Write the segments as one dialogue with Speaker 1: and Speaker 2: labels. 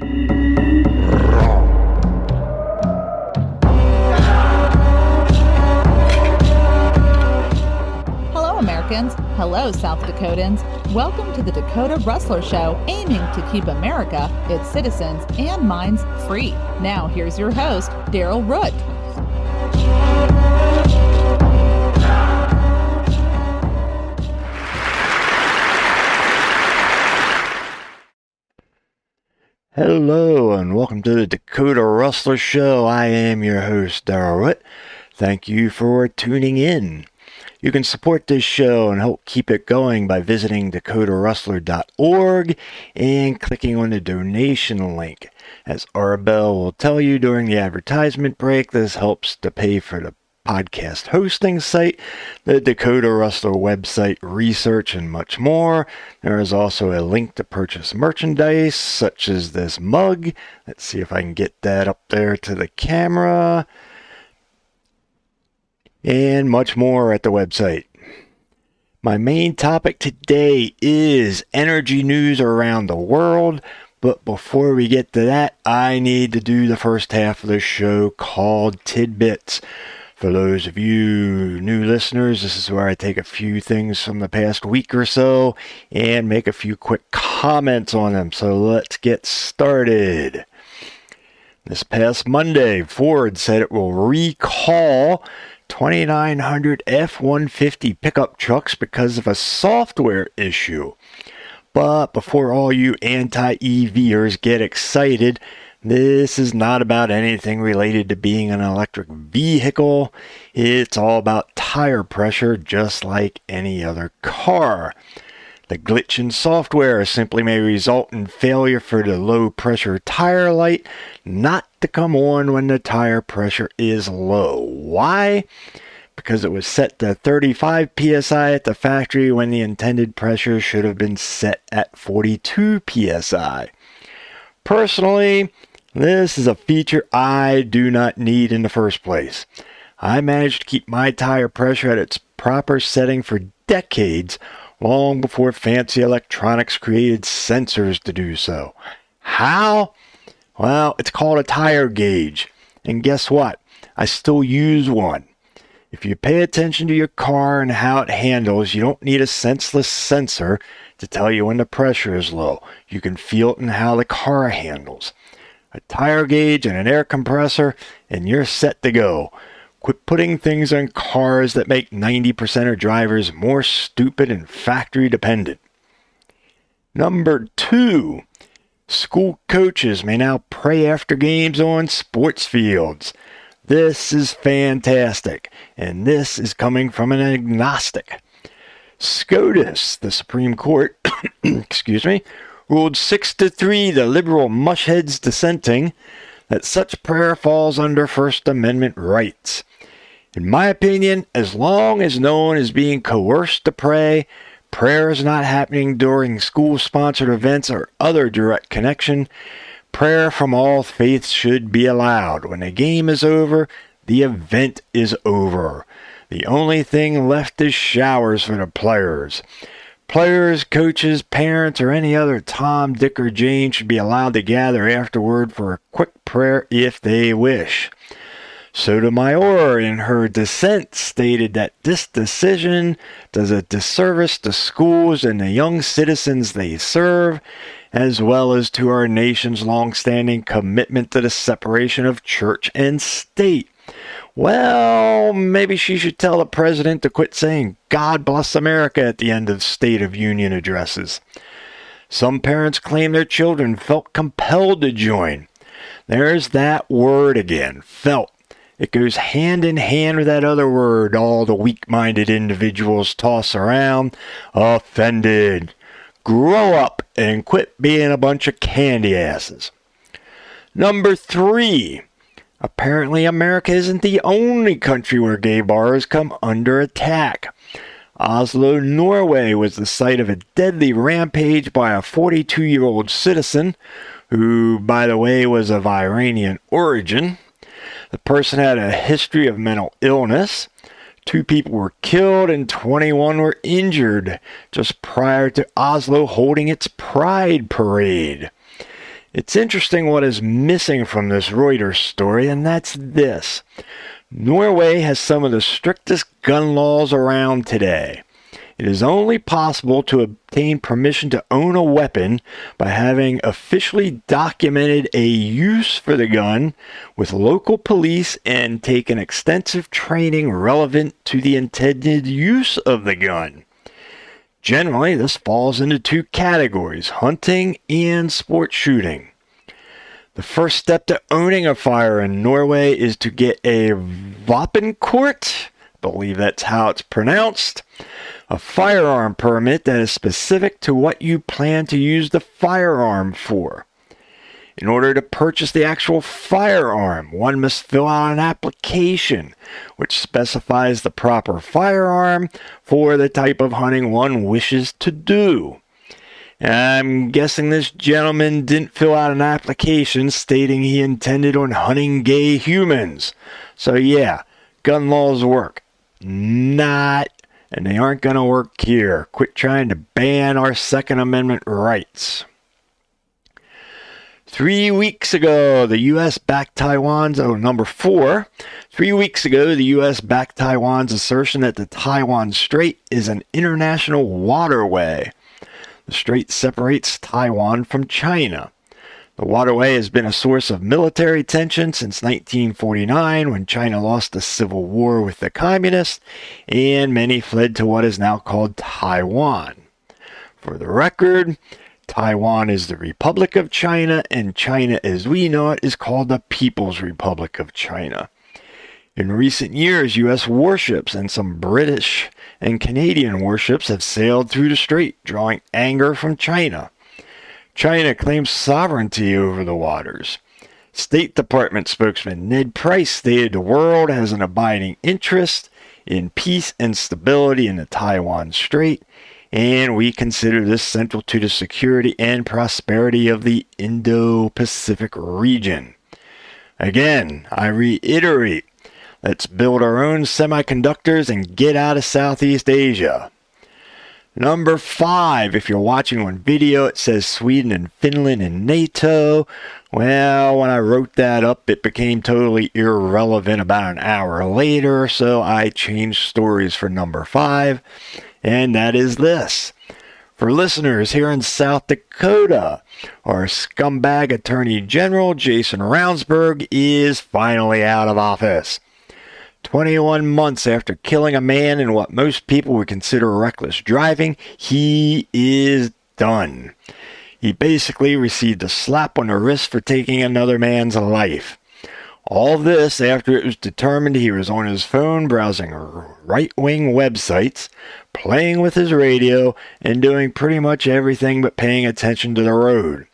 Speaker 1: Hello, Americans. Hello, South Dakotans. Welcome to the Dakota Rustler Show, aiming to keep America, its citizens, and minds free. Now, here's your host, Daryl Root.
Speaker 2: Hello and welcome to the Dakota Rustler Show. I am your host, Daryl Root. Thank you for tuning in. You can support this show and help keep it going by visiting dakotarustler.org and clicking on the donation link. As Arbel will tell you during the advertisement break, this helps to pay for the podcast hosting site, the Dakota Rustler website, research, and much more. There is also a link to purchase merchandise, such as this mug. Let's see if I can get that up there to the camera. And much more at the website. My main topic today is energy news around the world. But before we get to that, I need to do the first half of the show called Tidbits. For those of you new listeners, this is where I take a few things from the past week or so and make a few quick comments on them. So let's get started. This past Monday, Ford said it will recall 2,900 F 150 pickup trucks because of a software issue. But before all you anti EVers get excited, this is not about anything related to being an electric vehicle. It's all about tire pressure, just like any other car. The glitch in software simply may result in failure for the low pressure tire light not to come on when the tire pressure is low. Why? Because it was set to 35 psi at the factory when the intended pressure should have been set at 42 psi. Personally, this is a feature I do not need in the first place. I managed to keep my tire pressure at its proper setting for decades, long before fancy electronics created sensors to do so. How? Well, it's called a tire gauge. And guess what? I still use one. If you pay attention to your car and how it handles, you don't need a senseless sensor to tell you when the pressure is low. You can feel it in how the car handles a tire gauge, and an air compressor, and you're set to go. Quit putting things on cars that make 90% of drivers more stupid and factory dependent. Number two, school coaches may now pray after games on sports fields. This is fantastic, and this is coming from an agnostic. SCOTUS, the Supreme Court, excuse me, ruled 6 to 3, the liberal mushheads dissenting, that such prayer falls under First Amendment rights. In my opinion, as long as no one is being coerced to pray, prayer is not happening during school sponsored events or other direct connection, prayer from all faiths should be allowed. When the game is over, the event is over. The only thing left is showers for the players. Players, coaches, parents, or any other Tom, Dick, or Jane should be allowed to gather afterward for a quick prayer if they wish. Sotomayor, in her dissent, stated that this decision does a disservice to schools and the young citizens they serve, as well as to our nation's long-standing commitment to the separation of church and state. Well, maybe she should tell the president to quit saying God bless America at the end of State of Union addresses. Some parents claim their children felt compelled to join. There's that word again, felt. It goes hand in hand with that other word all the weak minded individuals toss around offended. Grow up and quit being a bunch of candy asses. Number three, Apparently, America isn't the only country where gay bars come under attack. Oslo, Norway was the site of a deadly rampage by a 42 year old citizen, who, by the way, was of Iranian origin. The person had a history of mental illness. Two people were killed and 21 were injured just prior to Oslo holding its Pride Parade. It's interesting what is missing from this Reuters story, and that's this. Norway has some of the strictest gun laws around today. It is only possible to obtain permission to own a weapon by having officially documented a use for the gun with local police and taken extensive training relevant to the intended use of the gun. Generally, this falls into two categories hunting and sport shooting. The first step to owning a fire in Norway is to get a Våpenkort, believe that's how it's pronounced, a firearm permit that is specific to what you plan to use the firearm for. In order to purchase the actual firearm, one must fill out an application which specifies the proper firearm for the type of hunting one wishes to do. I'm guessing this gentleman didn't fill out an application stating he intended on hunting gay humans. So, yeah, gun laws work. Not, and they aren't going to work here. Quit trying to ban our Second Amendment rights. Three weeks ago, the U.S. backed Taiwan's, oh, number four. Three weeks ago, the U.S. backed Taiwan's assertion that the Taiwan Strait is an international waterway. The strait separates Taiwan from China. The waterway has been a source of military tension since 1949 when China lost the civil war with the communists and many fled to what is now called Taiwan. For the record, Taiwan is the Republic of China, and China as we know it is called the People's Republic of China. In recent years, U.S. warships and some British and Canadian warships have sailed through the strait, drawing anger from China. China claims sovereignty over the waters. State Department spokesman Ned Price stated the world has an abiding interest in peace and stability in the Taiwan Strait and we consider this central to the security and prosperity of the Indo Pacific region. Again, I reiterate let's build our own semiconductors and get out of Southeast Asia. Number five, if you're watching on video, it says Sweden and Finland and NATO. Well, when I wrote that up, it became totally irrelevant about an hour later, so I changed stories for number five and that is this. For listeners here in South Dakota, our scumbag Attorney General Jason Ravnsborg is finally out of office. 21 months after killing a man in what most people would consider reckless driving, he is done. He basically received a slap on the wrist for taking another man's life. All this after it was determined he was on his phone browsing right wing websites, playing with his radio, and doing pretty much everything but paying attention to the road.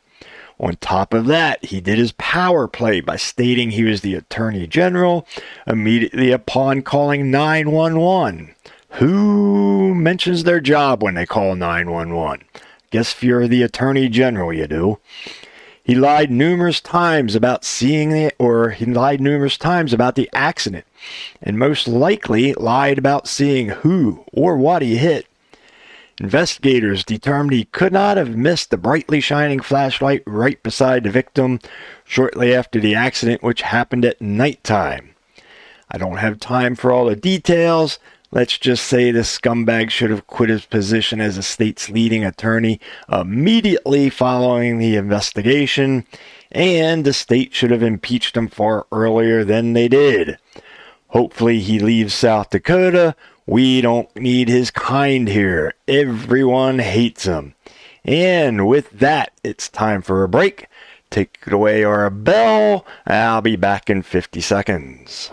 Speaker 2: On top of that, he did his power play by stating he was the Attorney General immediately upon calling 911. Who mentions their job when they call 911? Guess if you're the Attorney General, you do. He lied numerous times about seeing it, or he lied numerous times about the accident, and most likely lied about seeing who or what he hit. Investigators determined he could not have missed the brightly shining flashlight right beside the victim shortly after the accident, which happened at night time. I don't have time for all the details, Let's just say this scumbag should have quit his position as the state's leading attorney immediately following the investigation, and the state should have impeached him far earlier than they did. Hopefully, he leaves South Dakota. We don't need his kind here. Everyone hates him. And with that, it's time for a break. Take it away, Arabelle. I'll be back in 50 seconds.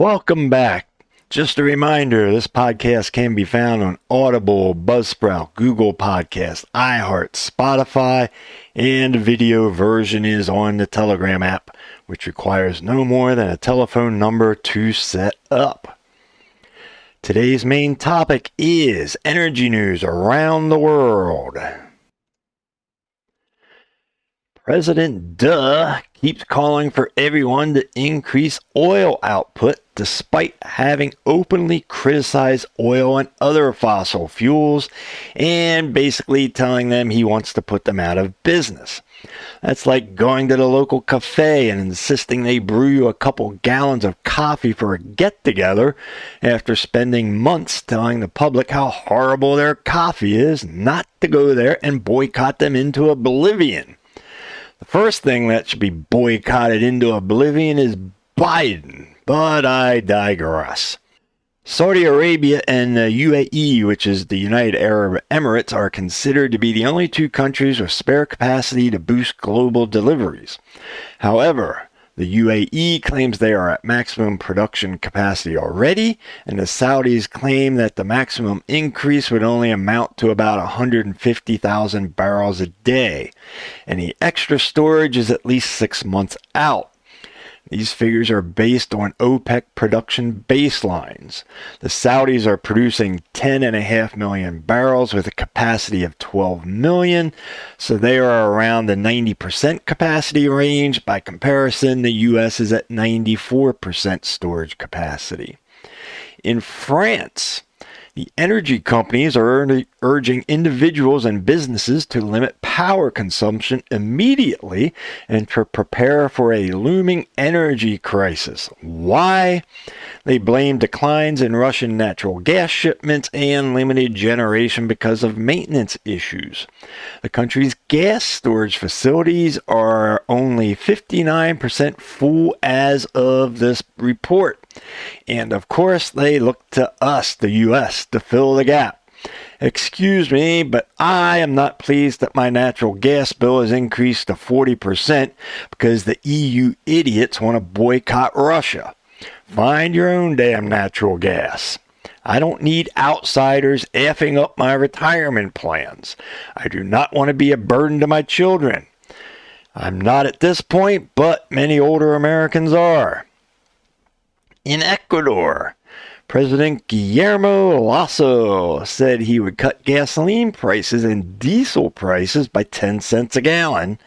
Speaker 2: Welcome back. Just a reminder this podcast can be found on Audible, Buzzsprout, Google Podcasts, iHeart, Spotify, and video version is on the Telegram app, which requires no more than a telephone number to set up. Today's main topic is energy news around the world. President Duh keeps calling for everyone to increase oil output despite having openly criticized oil and other fossil fuels and basically telling them he wants to put them out of business. That's like going to the local cafe and insisting they brew you a couple gallons of coffee for a get together after spending months telling the public how horrible their coffee is, not to go there and boycott them into oblivion. The first thing that should be boycotted into oblivion is Biden, but I digress. Saudi Arabia and the UAE, which is the United Arab Emirates, are considered to be the only two countries with spare capacity to boost global deliveries. However, the UAE claims they are at maximum production capacity already, and the Saudis claim that the maximum increase would only amount to about 150,000 barrels a day. Any extra storage is at least six months out. These figures are based on OPEC production baselines. The Saudis are producing 10.5 million barrels with a capacity of 12 million, so they are around the 90% capacity range. By comparison, the US is at 94% storage capacity. In France, the energy companies are urging individuals and businesses to limit power consumption immediately and to prepare for a looming energy crisis. Why? They blame declines in Russian natural gas shipments and limited generation because of maintenance issues. The country's gas storage facilities are only 59% full as of this report. And of course, they look to us, the U.S., to fill the gap. Excuse me, but I am not pleased that my natural gas bill has increased to 40% because the EU idiots want to boycott Russia. Find your own damn natural gas. I don't need outsiders effing up my retirement plans. I do not want to be a burden to my children. I'm not at this point, but many older Americans are in Ecuador. President Guillermo Lasso said he would cut gasoline prices and diesel prices by 10 cents a gallon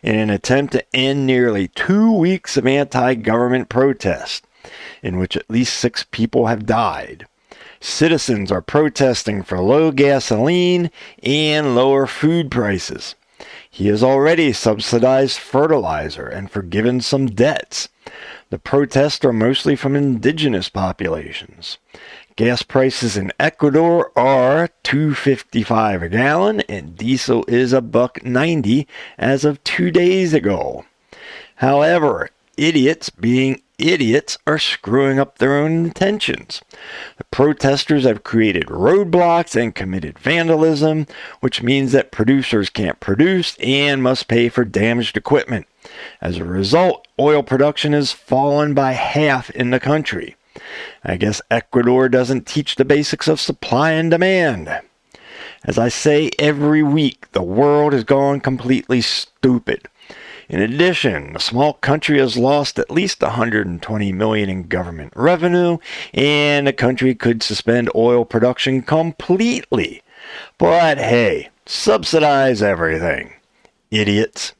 Speaker 2: in an attempt to end nearly two weeks of anti government protest, in which at least six people have died. Citizens are protesting for low gasoline and lower food prices. He has already subsidized fertilizer and forgiven some debts. The protests are mostly from indigenous populations. Gas prices in Ecuador are 2.55 a gallon and diesel is a buck 90 as of 2 days ago. However, idiots being idiots are screwing up their own intentions. The protesters have created roadblocks and committed vandalism, which means that producers can't produce and must pay for damaged equipment. As a result, oil production has fallen by half in the country. I guess Ecuador doesn't teach the basics of supply and demand. As I say every week, the world has gone completely stupid. In addition, the small country has lost at least 120 million in government revenue, and the country could suspend oil production completely. But hey, subsidize everything. Idiots.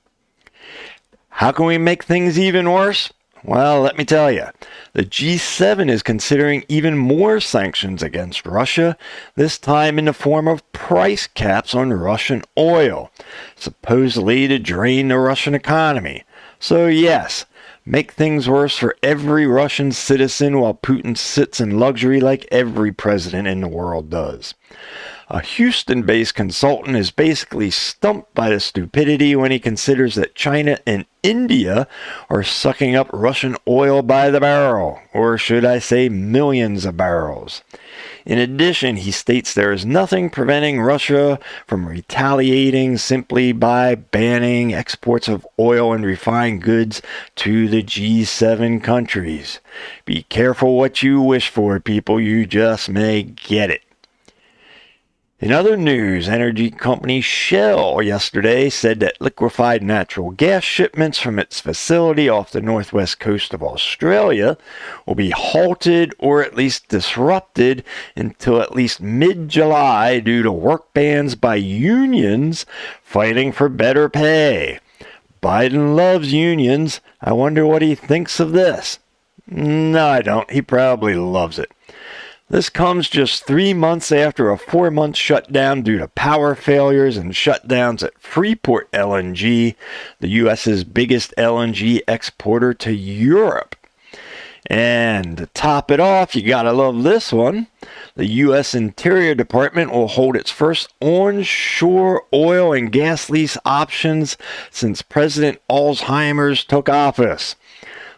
Speaker 2: How can we make things even worse? Well, let me tell you, the G7 is considering even more sanctions against Russia, this time in the form of price caps on Russian oil, supposedly to drain the Russian economy. So, yes, make things worse for every Russian citizen while Putin sits in luxury like every president in the world does. A Houston based consultant is basically stumped by the stupidity when he considers that China and India are sucking up Russian oil by the barrel, or should I say millions of barrels. In addition, he states there is nothing preventing Russia from retaliating simply by banning exports of oil and refined goods to the G7 countries. Be careful what you wish for, people. You just may get it. In other news, energy company Shell yesterday said that liquefied natural gas shipments from its facility off the northwest coast of Australia will be halted or at least disrupted until at least mid July due to work bans by unions fighting for better pay. Biden loves unions. I wonder what he thinks of this. No, I don't. He probably loves it. This comes just three months after a four month shutdown due to power failures and shutdowns at Freeport LNG, the U.S.'s biggest LNG exporter to Europe. And to top it off, you gotta love this one. The U.S. Interior Department will hold its first onshore oil and gas lease options since President Alzheimer's took office.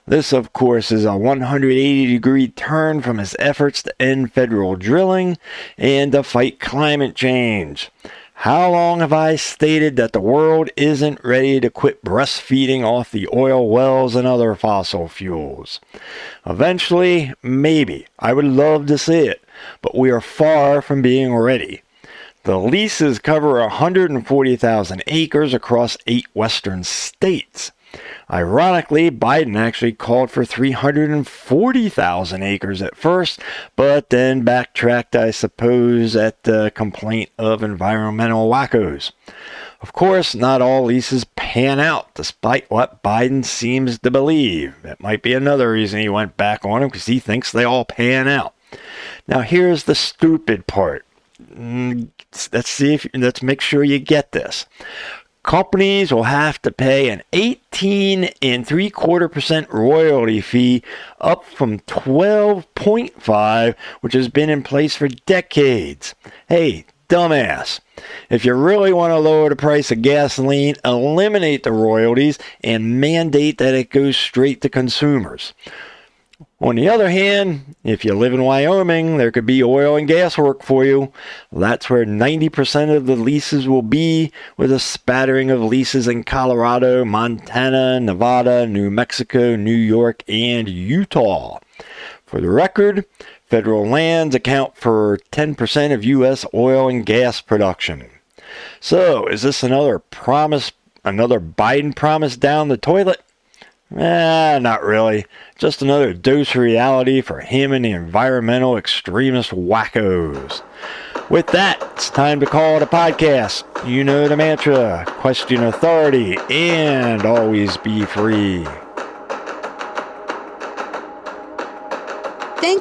Speaker 2: This, of course, is a 180 degree turn from his efforts to end federal drilling and to fight climate change. How long have I stated that the world isn't ready to quit breastfeeding off the oil wells and other fossil fuels? Eventually, maybe. I would love to see it, but we are far from being ready. The leases cover 140,000 acres across eight western states. Ironically, Biden actually called for 340,000 acres at first, but then backtracked, I suppose, at the complaint of environmental wackos. Of course, not all leases pan out, despite what Biden seems to believe. That might be another reason he went back on him, because he thinks they all pan out. Now, here's the stupid part. Mm, let's see if let's make sure you get this companies will have to pay an 18 and three quarter percent royalty fee up from 12.5 which has been in place for decades. Hey dumbass. If you really want to lower the price of gasoline eliminate the royalties and mandate that it goes straight to consumers on the other hand, if you live in Wyoming, there could be oil and gas work for you. That's where 90% of the leases will be, with a spattering of leases in Colorado, Montana, Nevada, New Mexico, New York, and Utah. For the record, federal lands account for 10% of U.S. oil and gas production. So, is this another promise, another Biden promise down the toilet? Eh, not really. Just another dose of reality for him and the environmental extremist wackos. With that, it's time to call it a podcast. You know the mantra question authority and always be free.